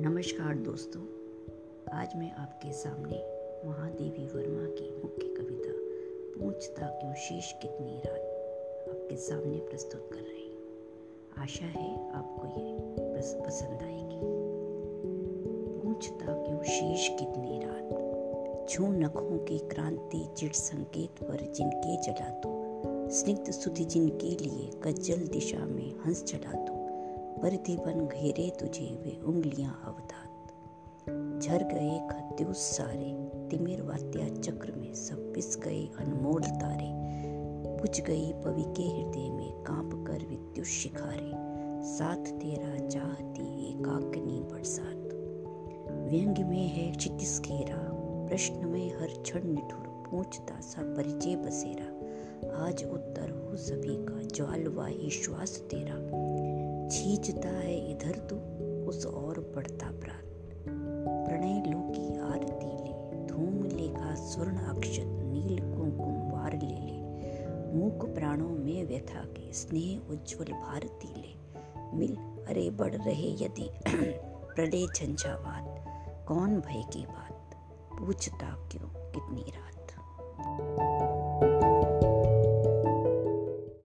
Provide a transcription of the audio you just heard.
दोस्तों, आज मैं आपके सामने महादेवी वर्मा की मुख्य कविता, पूछता क्यों शेष कितनी रात, आपके सामने प्रस्तुत कर रही हूँ। आशा है आपको ये पसंद आएगी। पूछता क्यों शेष कितनी रात, छू नखों की क्रांति चिट संकेत पर जिनके जला दो स्निग्ध सुधि जिनके लिए कज्जल दिशा में हंस चला दो बन घेरे तुझे वे उंगलियाँ अवधात। झर गए खद्यूस सारे, तिमिर वात्या चक्र में सब पिस गए अनमोल तारे। बुझ गई पवि के हृदय में काँप कर विद्युत शिखारे। साथ तेरा चाहती एकाग्नि बरसात। व्यंग में है क्षितिस घेरा, प्रश्न में हर क्षण निठुर पूछता सा परिचय बसेरा। आज उत्तर हो सभी का ज्वालवाही श्वास तेरा। छींचता है इधर तो उस और बढ़ता प्राण। प्रणय लो की आरती ले, धूम लेखा स्वर्ण अक्षत नील कुमकुम वार ले ले। मूक प्राणों में व्यथा के स्नेह उज्जवल भारती ले। मिल, अरे बढ़ रहे यदि प्रलय झंझावात, कौन भय की बात? पूछता क्यों कितनी रात?